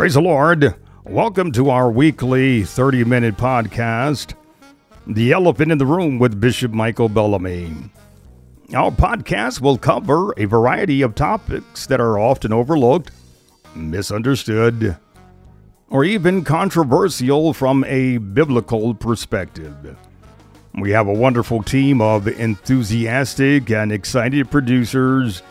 Praise the Lord. Welcome to our weekly 30 minute podcast, The Elephant in the Room with Bishop Michael Bellamy. Our podcast will cover a variety of topics that are often overlooked, misunderstood, or even controversial from a biblical perspective. We have a wonderful team of enthusiastic and excited producers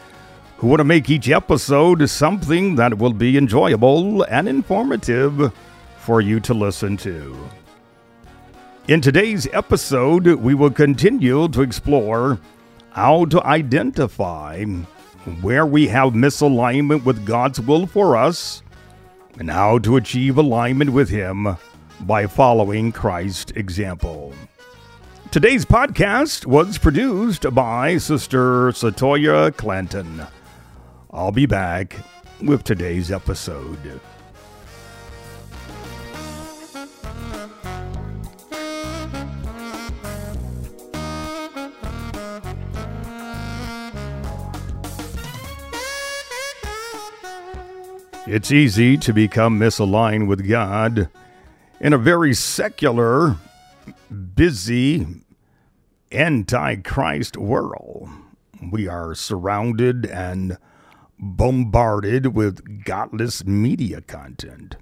who want to make each episode something that will be enjoyable and informative for you to listen to. In today's episode, we will continue to explore how to identify where we have misalignment with God's will for us and how to achieve alignment with Him by following Christ's example. Today's podcast was produced by Sister Satoya Clanton. I'll be back with today's episode. It's easy to become misaligned with God in a very secular, busy, anti Christ world. We are surrounded and bombarded with godless media content.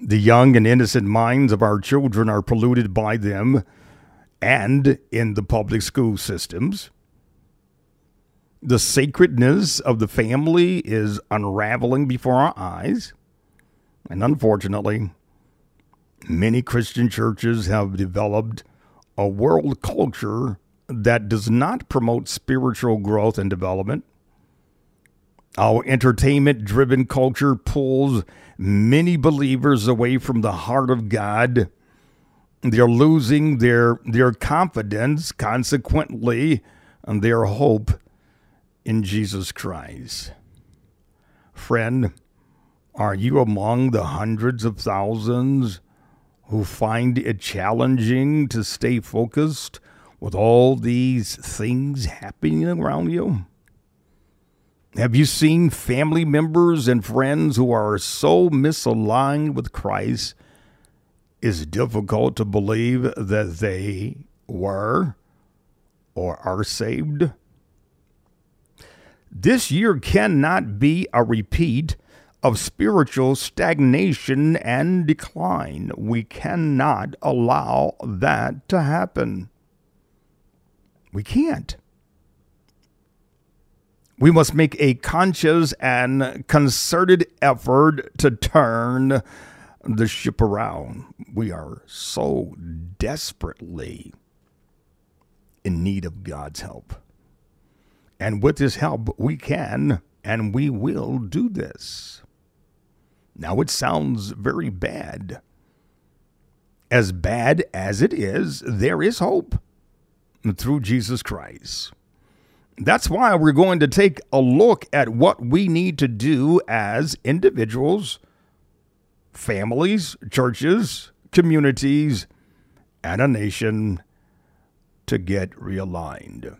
The young and innocent minds of our children are polluted by them and in the public school systems. The sacredness of the family is unraveling before our eyes. And unfortunately, many Christian churches have developed a world culture that does not promote spiritual growth and development our entertainment driven culture pulls many believers away from the heart of God. They're losing their, their confidence, consequently, and their hope in Jesus Christ. Friend, are you among the hundreds of thousands who find it challenging to stay focused with all these things happening around you? Have you seen family members and friends who are so misaligned with Christ? It's difficult to believe that they were or are saved. This year cannot be a repeat of spiritual stagnation and decline. We cannot allow that to happen. We can't. We must make a conscious and concerted effort to turn the ship around. We are so desperately in need of God's help. And with His help, we can and we will do this. Now, it sounds very bad. As bad as it is, there is hope through Jesus Christ. That's why we're going to take a look at what we need to do as individuals, families, churches, communities, and a nation to get realigned.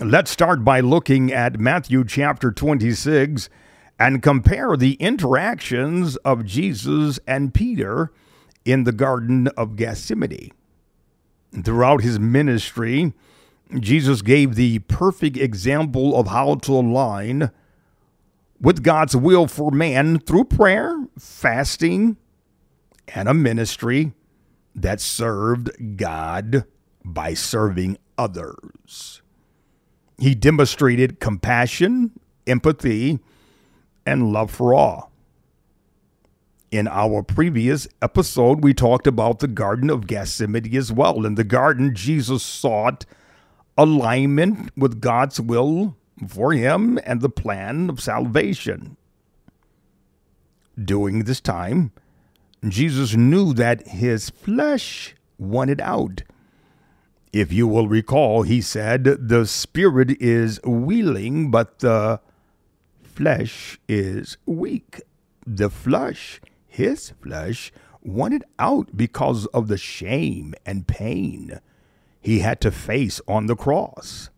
Let's start by looking at Matthew chapter 26 and compare the interactions of Jesus and Peter in the Garden of Gethsemane. Throughout his ministry, Jesus gave the perfect example of how to align with God's will for man through prayer, fasting, and a ministry that served God by serving others. He demonstrated compassion, empathy, and love for all. In our previous episode, we talked about the Garden of Gethsemane as well. In the garden, Jesus sought alignment with God's will for him and the plan of salvation. During this time, Jesus knew that his flesh wanted out. If you will recall, he said, The spirit is willing, but the flesh is weak. The flesh, his flesh, wanted out because of the shame and pain he had to face on the cross.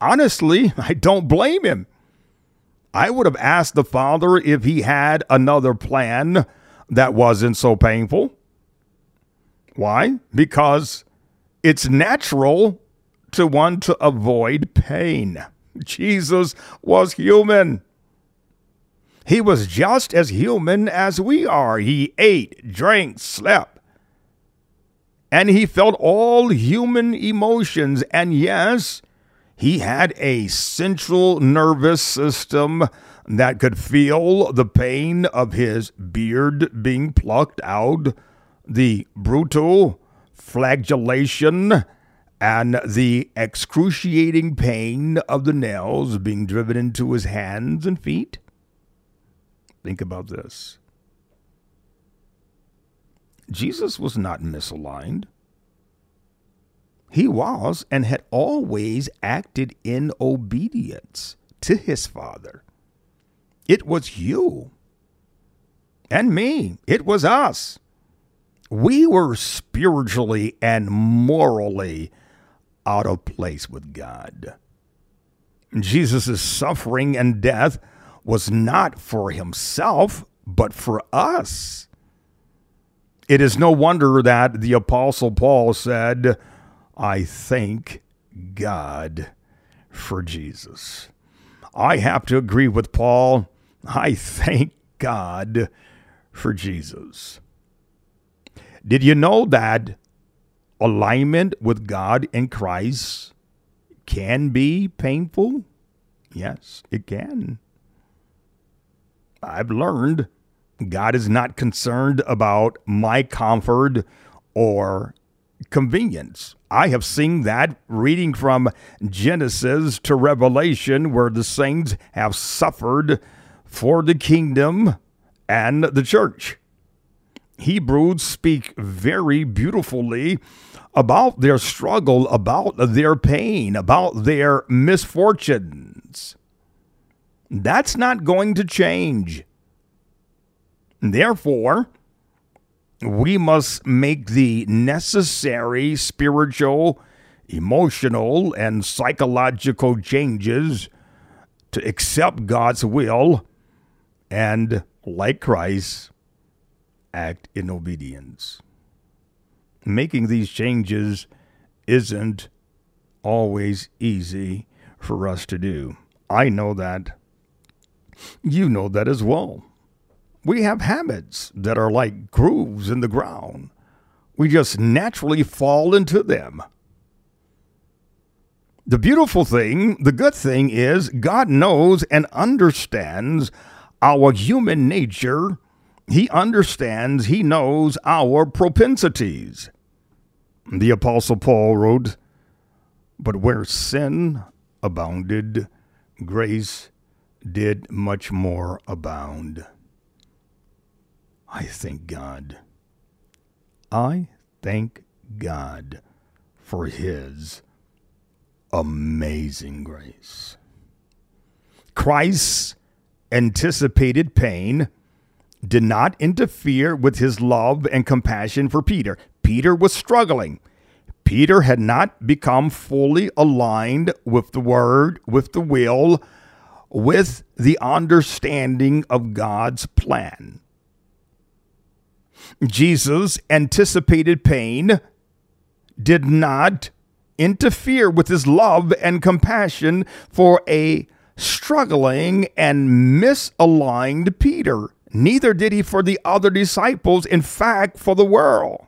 Honestly, I don't blame him. I would have asked the Father if he had another plan that wasn't so painful. Why? Because it's natural to want to avoid pain. Jesus was human. He was just as human as we are. He ate, drank, slept. And he felt all human emotions. And yes, he had a central nervous system that could feel the pain of his beard being plucked out, the brutal flagellation, and the excruciating pain of the nails being driven into his hands and feet. Think about this. Jesus was not misaligned. He was and had always acted in obedience to his Father. It was you and me, it was us. We were spiritually and morally out of place with God. Jesus' suffering and death was not for himself, but for us. It is no wonder that the Apostle Paul said, I thank God for Jesus. I have to agree with Paul. I thank God for Jesus. Did you know that alignment with God in Christ can be painful? Yes, it can. I've learned God is not concerned about my comfort or convenience. I have seen that reading from Genesis to Revelation, where the saints have suffered for the kingdom and the church. Hebrews speak very beautifully about their struggle, about their pain, about their misfortunes. That's not going to change. Therefore, we must make the necessary spiritual, emotional, and psychological changes to accept God's will and, like Christ, act in obedience. Making these changes isn't always easy for us to do. I know that. You know that as well. We have habits that are like grooves in the ground. We just naturally fall into them. The beautiful thing, the good thing is, God knows and understands our human nature he understands, he knows our propensities. The Apostle Paul wrote, But where sin abounded, grace did much more abound. I thank God. I thank God for his amazing grace. Christ's anticipated pain did not interfere with his love and compassion for Peter. Peter was struggling. Peter had not become fully aligned with the word, with the will, with the understanding of God's plan. Jesus' anticipated pain did not interfere with his love and compassion for a struggling and misaligned Peter. Neither did he for the other disciples, in fact, for the world.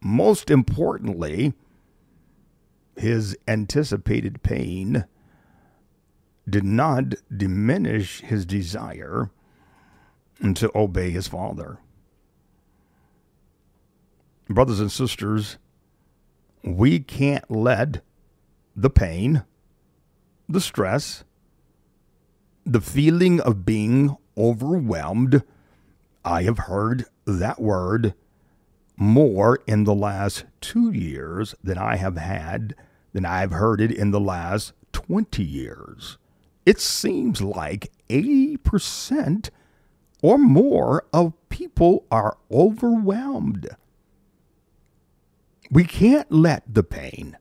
Most importantly, his anticipated pain did not diminish his desire to obey his father. Brothers and sisters, we can't let the pain, the stress, the feeling of being overwhelmed. I have heard that word more in the last two years than I have had, than I've heard it in the last 20 years. It seems like 80% or more of people are overwhelmed. We can't let the pain,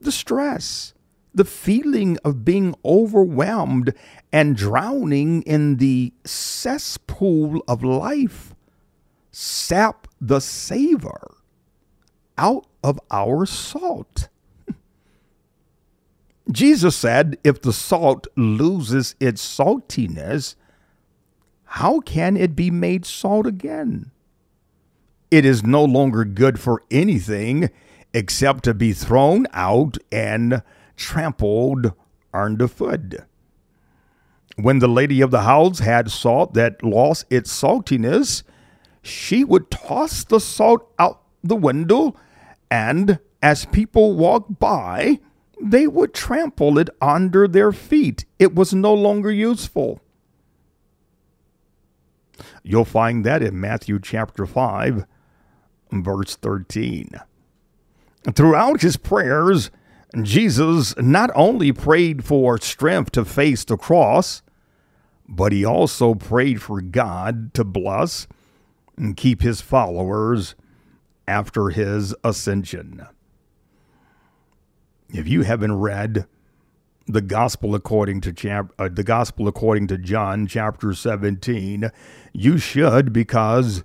the stress, the feeling of being overwhelmed and drowning in the cesspool of life sap the savor out of our salt. Jesus said, if the salt loses its saltiness, how can it be made salt again? It is no longer good for anything except to be thrown out and trampled underfoot. When the lady of the house had salt that lost its saltiness, she would toss the salt out the window, and as people walked by, they would trample it under their feet. It was no longer useful. You'll find that in Matthew chapter 5, verse 13. Throughout his prayers, Jesus not only prayed for strength to face the cross, but he also prayed for God to bless and keep his followers after his ascension. If you haven't read the gospel according to chap- uh, the gospel according to John chapter 17, you should because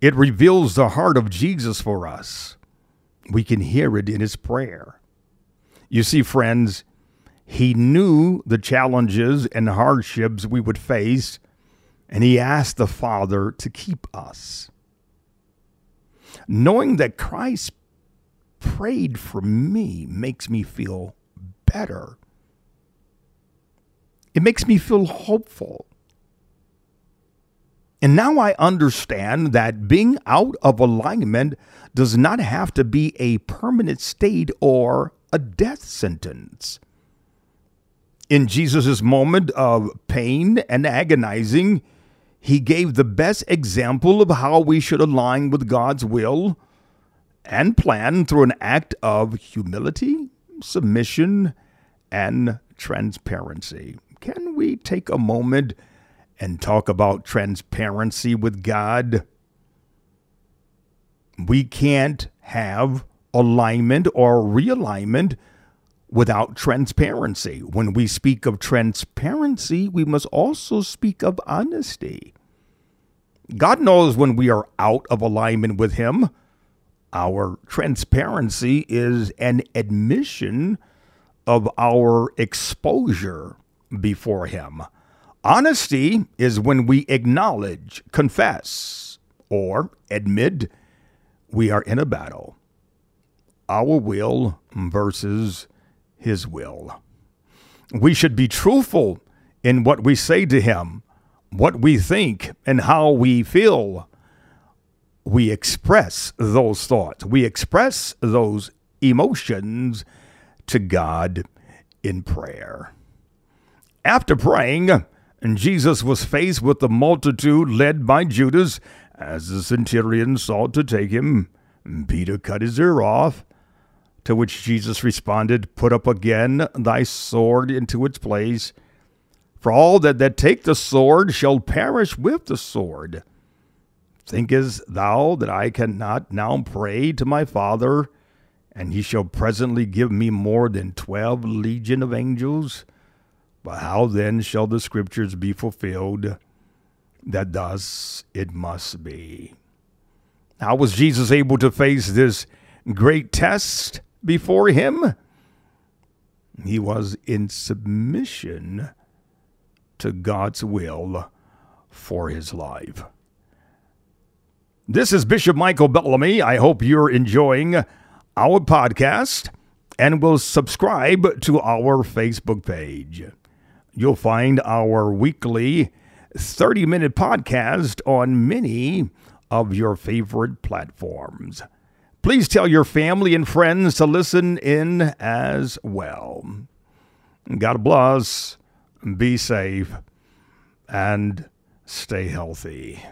it reveals the heart of Jesus for us. We can hear it in his prayer. You see, friends, he knew the challenges and hardships we would face, and he asked the Father to keep us. Knowing that Christ prayed for me makes me feel better. It makes me feel hopeful. And now I understand that being out of alignment does not have to be a permanent state or a death sentence. In Jesus' moment of pain and agonizing, he gave the best example of how we should align with God's will and plan through an act of humility, submission, and transparency. Can we take a moment and talk about transparency with God? We can't have alignment or realignment without transparency. When we speak of transparency, we must also speak of honesty. God knows when we are out of alignment with Him. Our transparency is an admission of our exposure before Him. Honesty is when we acknowledge, confess, or admit we are in a battle. Our will versus His will. We should be truthful in what we say to Him, what we think, and how we feel we express those thoughts, we express those emotions to God in prayer. After praying, Jesus was faced with the multitude led by Judas as the centurion sought to take him. Peter cut his ear off, to which Jesus responded, Put up again thy sword into its place. For all that, that take the sword shall perish with the sword. Thinkest thou that I cannot now pray to my Father, and he shall presently give me more than twelve legion of angels? But how then shall the scriptures be fulfilled that thus it must be? How was Jesus able to face this great test before him? He was in submission to God's will for his life. This is Bishop Michael Bellamy. I hope you're enjoying our podcast and will subscribe to our Facebook page. You'll find our weekly 30 minute podcast on many of your favorite platforms. Please tell your family and friends to listen in as well. God bless, be safe, and stay healthy.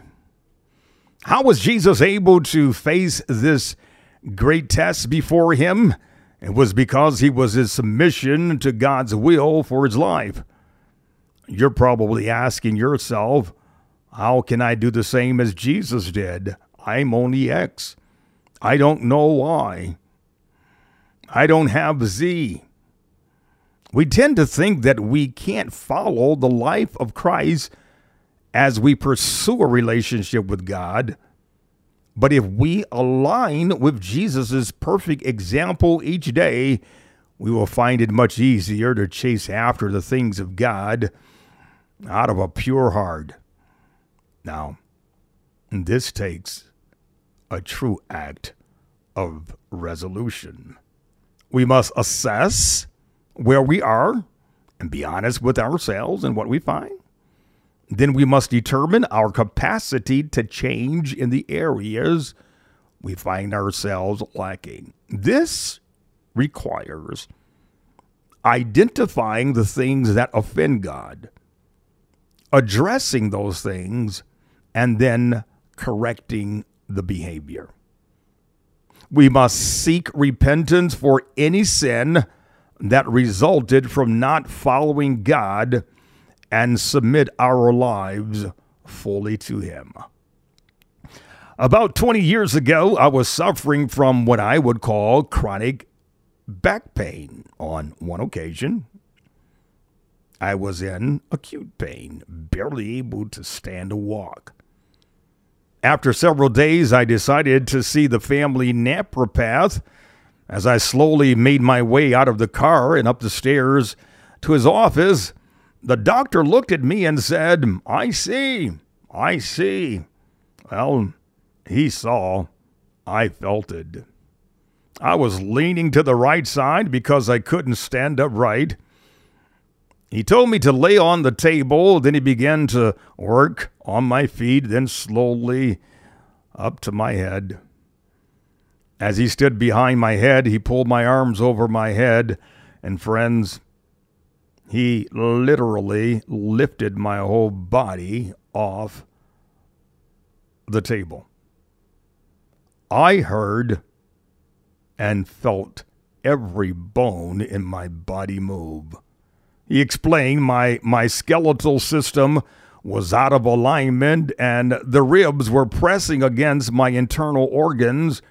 How was Jesus able to face this great test before him? It was because he was in submission to God's will for his life. You're probably asking yourself, how can I do the same as Jesus did? I'm only X. I don't know why. I don't have Z. We tend to think that we can't follow the life of Christ as we pursue a relationship with God. But if we align with Jesus' perfect example each day, we will find it much easier to chase after the things of God out of a pure heart. Now, this takes a true act of resolution. We must assess where we are and be honest with ourselves and what we find. Then we must determine our capacity to change in the areas we find ourselves lacking. This requires identifying the things that offend God, addressing those things, and then correcting the behavior. We must seek repentance for any sin that resulted from not following God and submit our lives fully to Him. About 20 years ago, I was suffering from what I would call chronic back pain on one occasion. I was in acute pain, barely able to stand or walk. After several days, I decided to see the family naturopath. As I slowly made my way out of the car and up the stairs to his office, the doctor looked at me and said, I see, I see. Well, he saw, I felt it. I was leaning to the right side because I couldn't stand upright. He told me to lay on the table, then he began to work on my feet, then slowly up to my head. As he stood behind my head, he pulled my arms over my head, and friends, he literally lifted my whole body off the table. I heard and felt every bone in my body move. He explained my, my skeletal system was out of alignment and the ribs were pressing against my internal organs,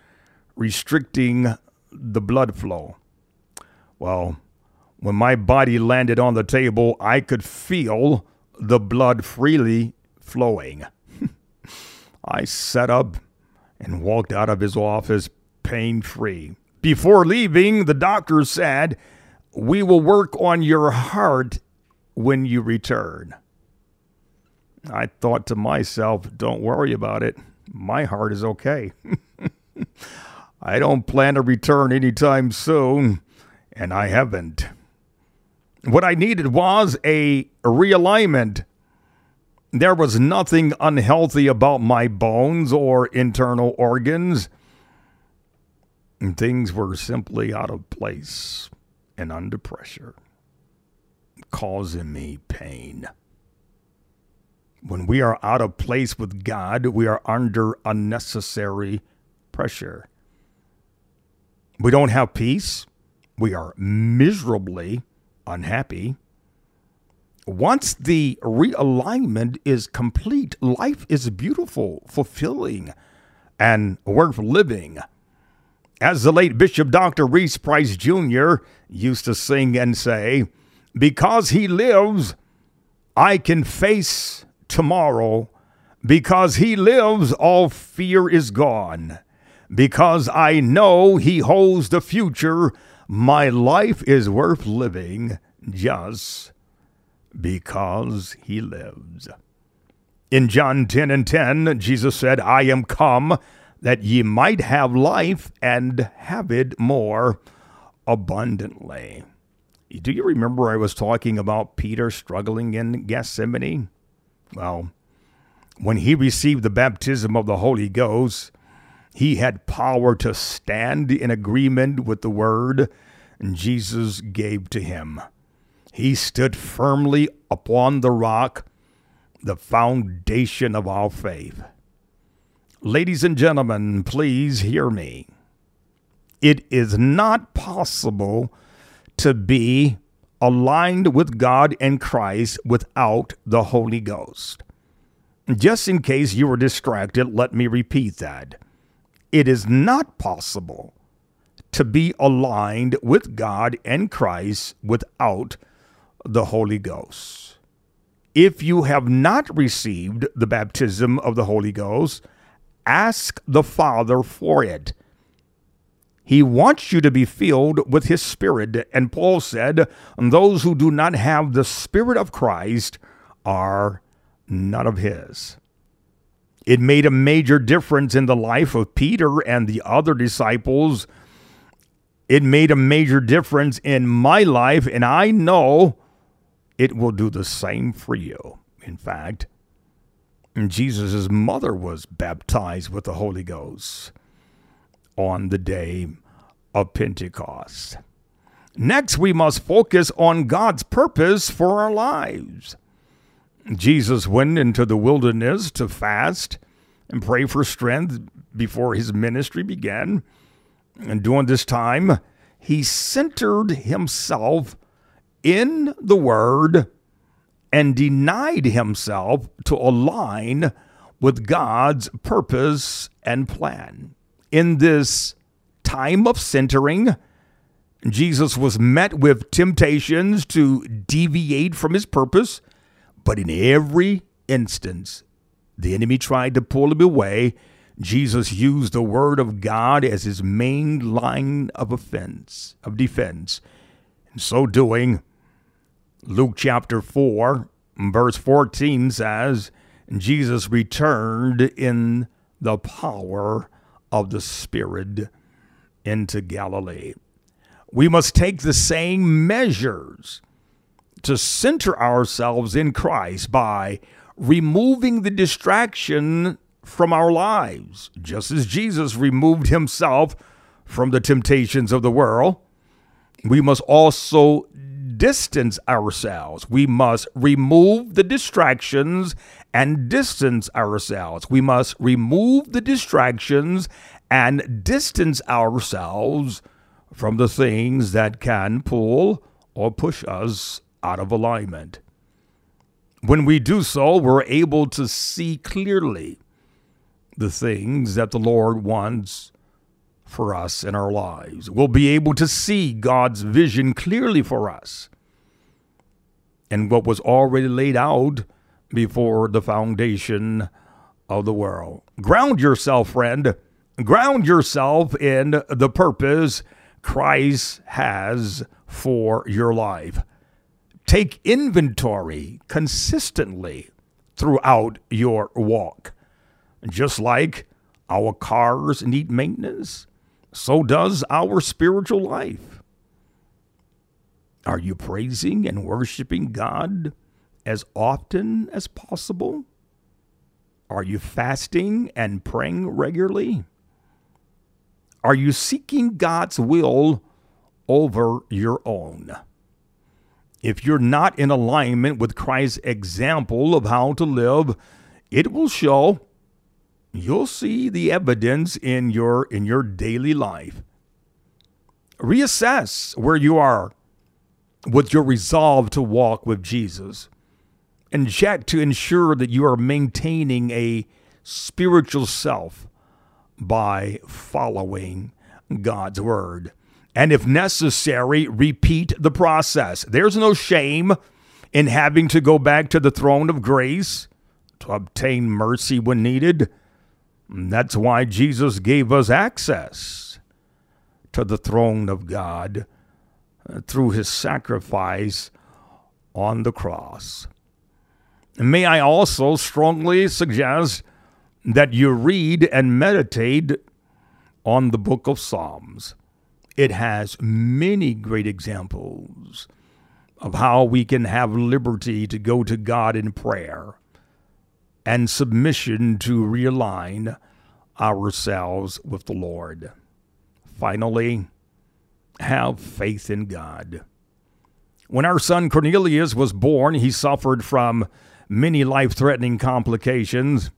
restricting the blood flow. Well, when my body landed on the table, I could feel the blood freely flowing. I sat up and walked out of his office pain free. Before leaving, the doctor said, We will work on your heart when you return. I thought to myself, Don't worry about it. My heart is okay. I don't plan to return anytime soon, and I haven't. What I needed was a realignment. There was nothing unhealthy about my bones or internal organs. Things were simply out of place and under pressure, causing me pain. When we are out of place with God, we are under unnecessary pressure. We don't have peace. We are miserably unhappy. Once the realignment is complete, life is beautiful, fulfilling, and worth living. As the late Bishop Dr. Reese Price Jr. used to sing and say, Because he lives, I can face tomorrow. Because he lives, all fear is gone. Because I know he holds the future, my life is worth living just because he lives. In John 10 and 10, Jesus said, I am come that ye might have life and have it more abundantly. Do you remember I was talking about Peter struggling in Gethsemane? Well, when he received the baptism of the Holy Ghost, he had power to stand in agreement with the word Jesus gave to him. He stood firmly upon the rock, the foundation of our faith. Ladies and gentlemen, please hear me. It is not possible to be aligned with God and Christ without the Holy Ghost. Just in case you were distracted, let me repeat that. It is not possible to be aligned with God and Christ without the Holy Ghost. If you have not received the baptism of the Holy Ghost, ask the Father for it. He wants you to be filled with His Spirit. And Paul said, Those who do not have the Spirit of Christ are none of His. It made a major difference in the life of Peter and the other disciples. It made a major difference in my life, and I know it will do the same for you. In fact, Jesus' mother was baptized with the Holy Ghost on the day of Pentecost. Next, we must focus on God's purpose for our lives. Jesus went into the wilderness to fast and pray for strength before his ministry began. And during this time, he centered himself in the Word and denied himself to align with God's purpose and plan. In this time of centering, Jesus was met with temptations to deviate from his purpose but in every instance, the enemy tried to pull him away. Jesus used the word of God as his main line of offense, of defense. In so doing, Luke chapter 4, verse 14 says, Jesus returned in the power of the Spirit into Galilee. We must take the same measures to center ourselves in Christ by removing the distraction from our lives, just as Jesus removed himself from the temptations of the world. We must also distance ourselves. We must remove the distractions and distance ourselves. We must remove the distractions and distance ourselves from the things that can pull or push us out of alignment. When we do so, we're able to see clearly the things that the Lord wants for us in our lives. We'll be able to see God's vision clearly for us and what was already laid out before the foundation of the world. Ground yourself, friend. Ground yourself in the purpose Christ has for your life take inventory consistently throughout your walk. Just like our cars need maintenance, so does our spiritual life. Are you praising and worshiping God as often as possible? Are you fasting and praying regularly? Are you seeking God's will over your own? If you're not in alignment with Christ's example of how to live, it will show. You'll see the evidence in your in your daily life. Reassess where you are with your resolve to walk with Jesus and check to ensure that you are maintaining a spiritual self by following God's word and if necessary, repeat the process. There's no shame in having to go back to the throne of grace to obtain mercy when needed. That's why Jesus gave us access to the throne of God uh, through his sacrifice on the cross. And May I also strongly suggest that you read and meditate on the book of Psalms. It has many great examples of how we can have liberty to go to God in prayer and submission to realign ourselves with the Lord. Finally, have faith in God. When our son Cornelius was born, he suffered from many life threatening complications.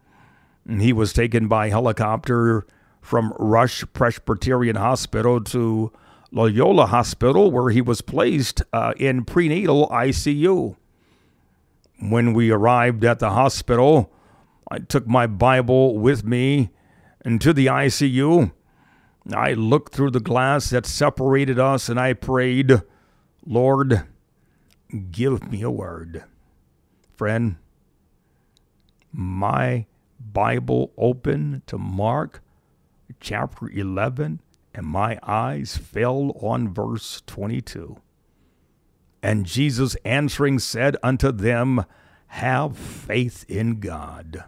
He was taken by helicopter from Rush Presbyterian Hospital to Loyola Hospital, where he was placed uh, in prenatal ICU. When we arrived at the hospital, I took my Bible with me into the ICU. I looked through the glass that separated us and I prayed, Lord, give me a word. Friend, my Bible open to Mark chapter 11, and my eyes fell on verse 22. And Jesus answering said unto them, Have faith in God.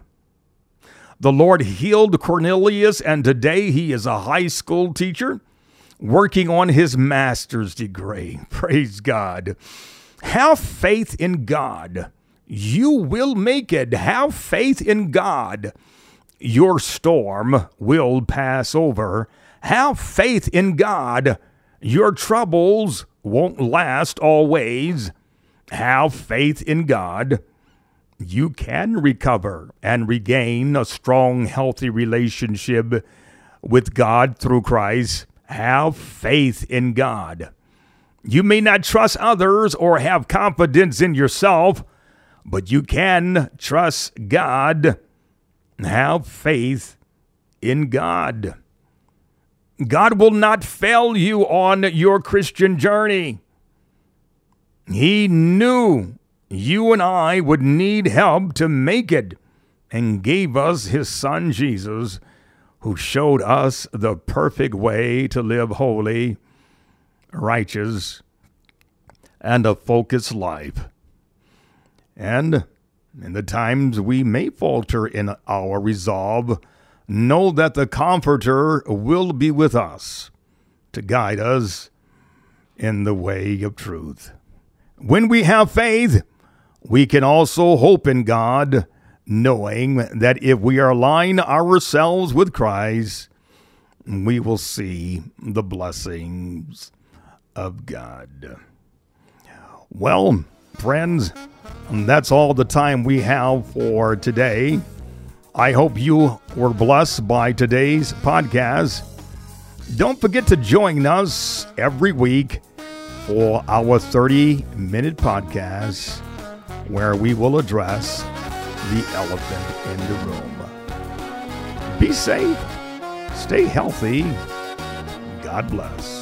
The Lord healed Cornelius, and today he is a high school teacher working on his master's degree. Praise God. Have faith in God. You will make it. Have faith in God. Your storm will pass over. Have faith in God. Your troubles won't last always. Have faith in God. You can recover and regain a strong, healthy relationship with God through Christ. Have faith in God. You may not trust others or have confidence in yourself, but you can trust God. Have faith in God. God will not fail you on your Christian journey. He knew you and I would need help to make it and gave us his son Jesus, who showed us the perfect way to live holy, righteous, and a focused life. And in the times we may falter in our resolve, know that the Comforter will be with us to guide us in the way of truth. When we have faith, we can also hope in God, knowing that if we align ourselves with Christ, we will see the blessings of God. Well, friends, that's all the time we have for today. I hope you were blessed by today's podcast. Don't forget to join us every week for our 30 minute podcast where we will address the elephant in the room. Be safe, stay healthy. God bless.